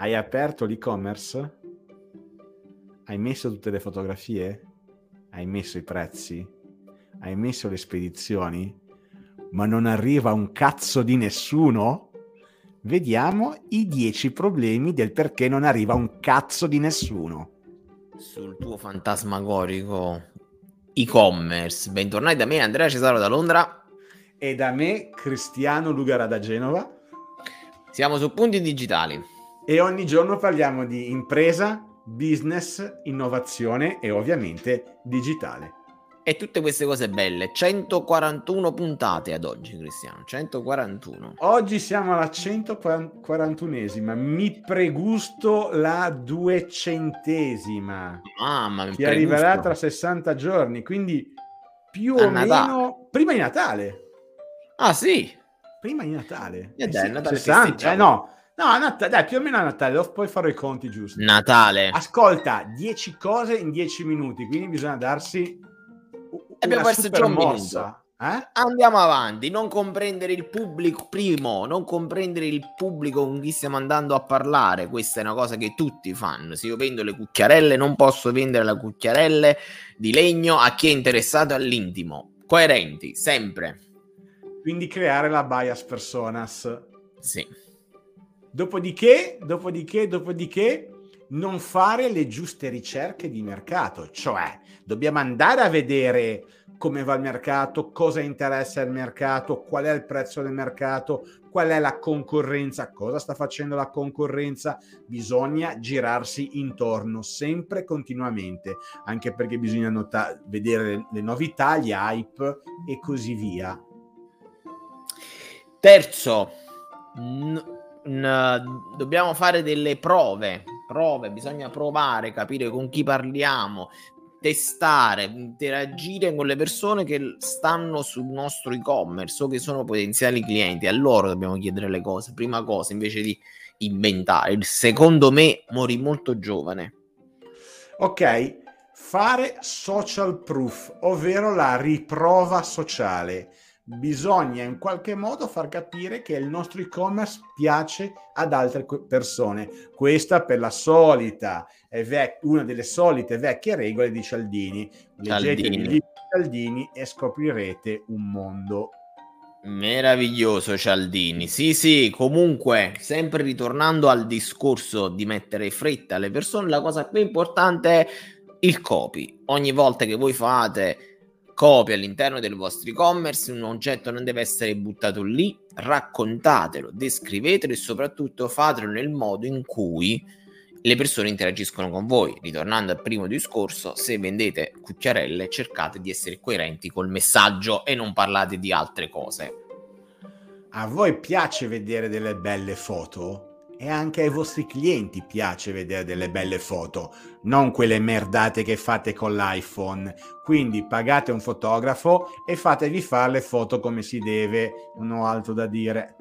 Hai aperto l'e-commerce? Hai messo tutte le fotografie? Hai messo i prezzi? Hai messo le spedizioni? Ma non arriva un cazzo di nessuno? Vediamo i 10 problemi del perché non arriva un cazzo di nessuno. Sul tuo fantasmagorico e-commerce. Bentornati da me, Andrea Cesaro da Londra. E da me, Cristiano Lugara da Genova. Siamo su Punti Digitali. E ogni giorno parliamo di impresa, business, innovazione e ovviamente digitale. E tutte queste cose belle. 141 puntate ad oggi, Cristiano. 141. Oggi siamo alla 141esima. Mi pregusto la duecentesima. Mamma. Che arriverà tra 60 giorni. Quindi più A o Natale. meno prima di Natale. Ah, sì. Prima di Natale. Eh, dai, sì, Natale 60. Eh, no. No, Nat- dai, più o meno a Natale, poi farò i conti giusti. Natale. Ascolta, 10 cose in 10 minuti, quindi bisogna darsi abbiamo perso già un mossa. Eh? Andiamo avanti, non comprendere il pubblico, primo, non comprendere il pubblico con chi stiamo andando a parlare, questa è una cosa che tutti fanno, se io vendo le cucchiarelle non posso vendere le cucchiarelle di legno a chi è interessato all'intimo, coerenti, sempre. Quindi creare la bias personas. Sì. Dopodiché, dopodiché, dopodiché, non fare le giuste ricerche di mercato, cioè dobbiamo andare a vedere come va il mercato, cosa interessa il mercato, qual è il prezzo del mercato, qual è la concorrenza, cosa sta facendo la concorrenza, bisogna girarsi intorno sempre continuamente, anche perché bisogna nota- vedere le novità, gli hype e così via. Terzo, n- dobbiamo fare delle prove prove, bisogna provare, capire con chi parliamo, testare, interagire con le persone che stanno sul nostro e-commerce o che sono potenziali clienti. A loro dobbiamo chiedere le cose, prima cosa, invece di inventare. Secondo me morì molto giovane. Ok, fare social proof, ovvero la riprova sociale bisogna in qualche modo far capire che il nostro e-commerce piace ad altre persone. Questa per la solita, vec- una delle solite vecchie regole di Cialdini. Leggete il libro di Cialdini e scoprirete un mondo. Meraviglioso Cialdini. Sì, sì, comunque, sempre ritornando al discorso di mettere fretta alle persone, la cosa più importante è il copy. Ogni volta che voi fate copia all'interno del vostro e-commerce, un oggetto non deve essere buttato lì, raccontatelo, descrivetelo e soprattutto fatelo nel modo in cui le persone interagiscono con voi. Ritornando al primo discorso, se vendete cucchiarelle cercate di essere coerenti col messaggio e non parlate di altre cose. A voi piace vedere delle belle foto? E anche ai vostri clienti piace vedere delle belle foto, non quelle merdate che fate con l'iPhone. Quindi pagate un fotografo e fatevi fare le foto come si deve, non ho altro da dire.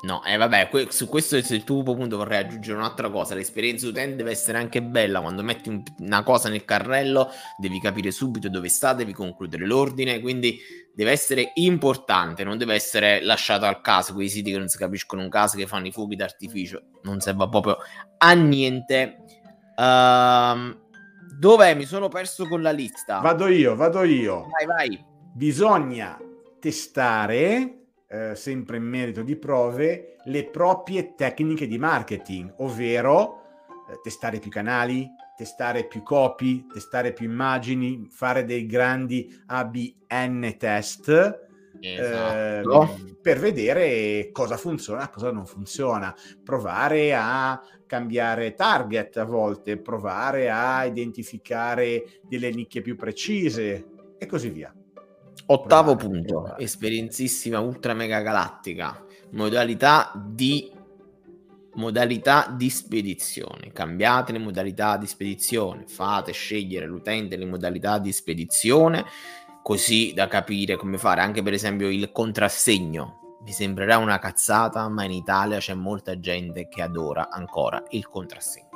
No, e eh, vabbè, que- su questo sul tuo punto vorrei aggiungere un'altra cosa. L'esperienza utente deve essere anche bella. Quando metti un- una cosa nel carrello, devi capire subito dove sta, devi concludere l'ordine. Quindi deve essere importante, non deve essere lasciato al caso. Quei siti che non si capiscono un caso, che fanno i fuochi d'artificio, non serve proprio a niente. Uh, dov'è? Mi sono perso con la lista. Vado io, vado io. Vai, vai. Bisogna testare eh, sempre in merito di prove, le proprie tecniche di marketing, ovvero eh, testare più canali, testare più copy, testare più immagini, fare dei grandi ABN test. Esatto. Eh, per vedere cosa funziona, cosa non funziona, provare a cambiare target a volte, provare a identificare delle nicchie più precise e così via. Ottavo punto, esperienzissima ultra mega galattica, modalità di modalità di spedizione. Cambiate le modalità di spedizione, fate scegliere l'utente le modalità di spedizione così da capire come fare anche per esempio il contrassegno. Vi sembrerà una cazzata, ma in Italia c'è molta gente che adora ancora il contrassegno.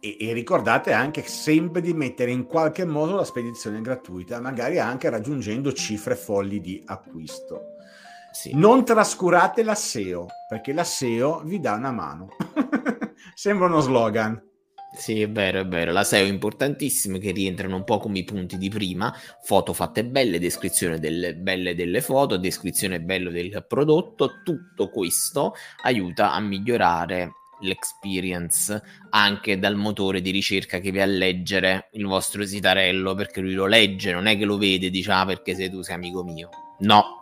E, e, ricordate anche sempre di mettere in qualche modo la spedizione gratuita, magari anche raggiungendo cifre folli di acquisto. Sì. Non trascurate la SEO, perché la SEO vi dà una mano. Sembra uno slogan. Sì, è vero, è vero. La SEO è importantissima che rientrano un po' come i punti di prima, foto fatte belle, descrizione delle belle delle foto, descrizione bella del prodotto, tutto questo aiuta a migliorare l'experience anche dal motore di ricerca che vi a leggere il vostro sitarello perché lui lo legge, non è che lo vede, diciamo perché sei tu sei amico mio. No.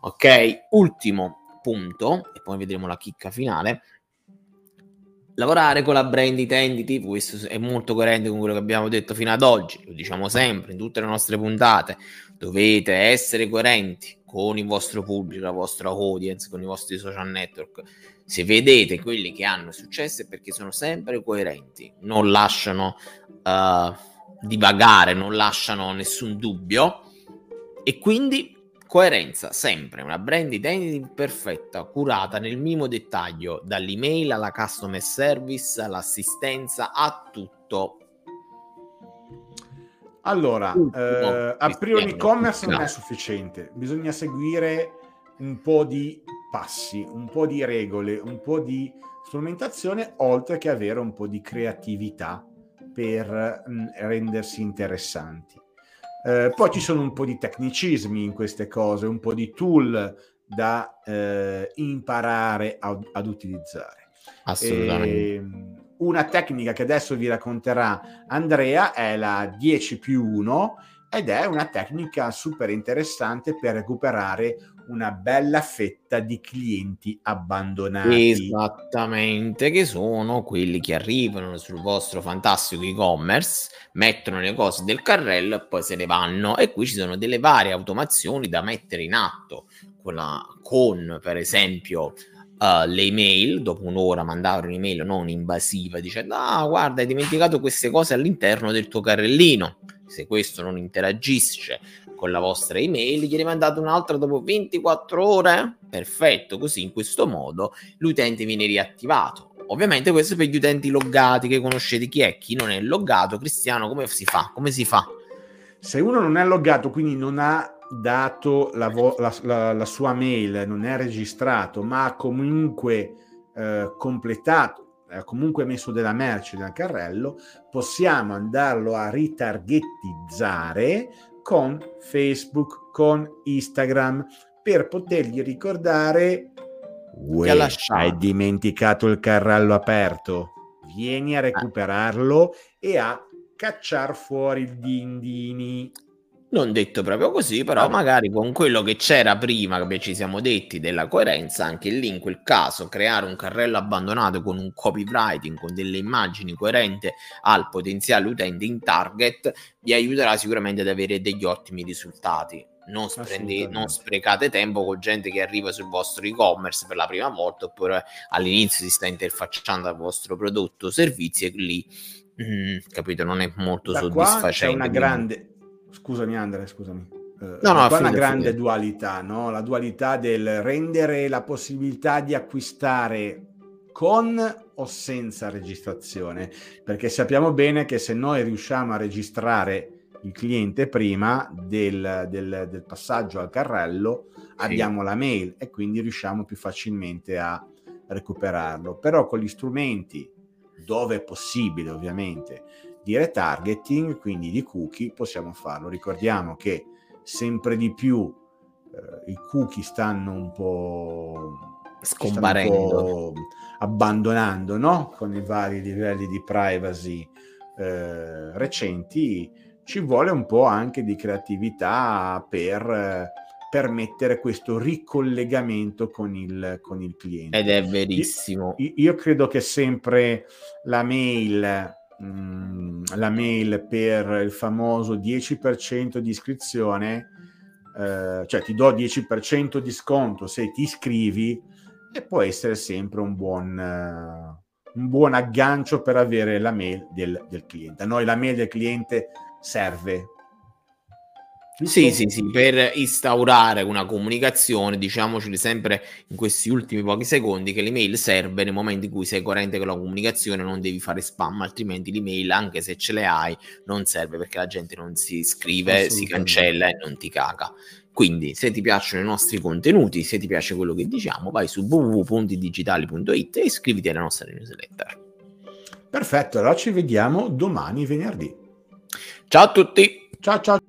Ok, ultimo punto e poi vedremo la chicca finale lavorare con la brand identity, questo è molto coerente con quello che abbiamo detto fino ad oggi, lo diciamo sempre in tutte le nostre puntate, dovete essere coerenti con il vostro pubblico, la vostra audience, con i vostri social network. Se vedete quelli che hanno successo è perché sono sempre coerenti, non lasciano uh, divagare, non lasciano nessun dubbio e quindi Coerenza, sempre una brand identity perfetta, curata nel minimo dettaglio, dall'email alla customer service, all'assistenza, a tutto. Allora, eh, aprire un e-commerce non è sufficiente, bisogna seguire un po' di passi, un po' di regole, un po' di strumentazione, oltre che avere un po' di creatività per mh, mm, rendersi interessanti. Eh, poi ci sono un po' di tecnicismi in queste cose, un po' di tool da eh, imparare a, ad utilizzare. Assolutamente. E, ehm, una tecnica che adesso vi racconterà Andrea è la 10 più 1 ed è una tecnica super interessante per recuperare una bella fetta di clienti abbandonati. Esattamente, che sono quelli che arrivano sul vostro fantastico e-commerce, mettono le cose del carrello e poi se ne vanno. E qui ci sono delle varie automazioni da mettere in atto con, la, con per esempio, Uh, le email, dopo un'ora mandare un'email non invasiva dicendo ah guarda hai dimenticato queste cose all'interno del tuo carrellino se questo non interagisce con la vostra email, gliene mandate un'altra dopo 24 ore, perfetto, così in questo modo l'utente viene riattivato. Ovviamente questo per gli utenti loggati che conoscete chi è, chi non è loggato, Cristiano, come si fa? Come si fa? Se uno non è loggato, quindi non ha dato la, vo- la, la, la sua mail, non è registrato, ma ha comunque eh, completato, ha comunque messo della merce nel carrello, possiamo andarlo a ritargetizzare con Facebook, con Instagram, per potergli ricordare Uè, hai dimenticato il carrello aperto, vieni a recuperarlo e a cacciar fuori il dindini. Non detto proprio così, però Vabbè. magari con quello che c'era prima, che ci siamo detti della coerenza, anche lì in quel caso creare un carrello abbandonato con un copywriting, con delle immagini coerenti al potenziale utente in target, vi aiuterà sicuramente ad avere degli ottimi risultati. Non, sprende, non sprecate tempo con gente che arriva sul vostro e-commerce per la prima volta oppure all'inizio si sta interfacciando al vostro prodotto o servizi e lì, mm, capito, non è molto da soddisfacente. C'è una grande Scusami Andrea, scusami. Uh, no, no, qua una grande fine. dualità, no? La dualità del rendere la possibilità di acquistare con o senza registrazione, perché sappiamo bene che se noi riusciamo a registrare il cliente prima del, del, del passaggio al carrello, sì. abbiamo la mail e quindi riusciamo più facilmente a recuperarlo. Però con gli strumenti, dove è possibile ovviamente, di retargeting, quindi di cookie, possiamo farlo. Ricordiamo che sempre di più eh, i cookie stanno un po' scomparendo, un po abbandonando, no? Con i vari livelli di privacy eh, recenti, ci vuole un po' anche di creatività per eh, permettere questo ricollegamento con il, con il cliente. Ed è verissimo. Io, io credo che sempre la mail Mm, la mail per il famoso 10% di iscrizione, eh, cioè ti do 10% di sconto se ti iscrivi e può essere sempre un buon, uh, un buon aggancio per avere la mail del, del cliente. A noi la mail del cliente serve sì, sì, sì, per instaurare una comunicazione, diciamoci sempre in questi ultimi pochi secondi, che l'email serve nel momento in cui sei coerente con la comunicazione, non devi fare spam, altrimenti l'email, anche se ce le hai, non serve perché la gente non si iscrive, si cancella e non ti caga. Quindi, se ti piacciono i nostri contenuti, se ti piace quello che diciamo, vai su www.digitali.it e iscriviti alla nostra newsletter. Perfetto, allora ci vediamo domani venerdì. Ciao a tutti. Ciao ciao.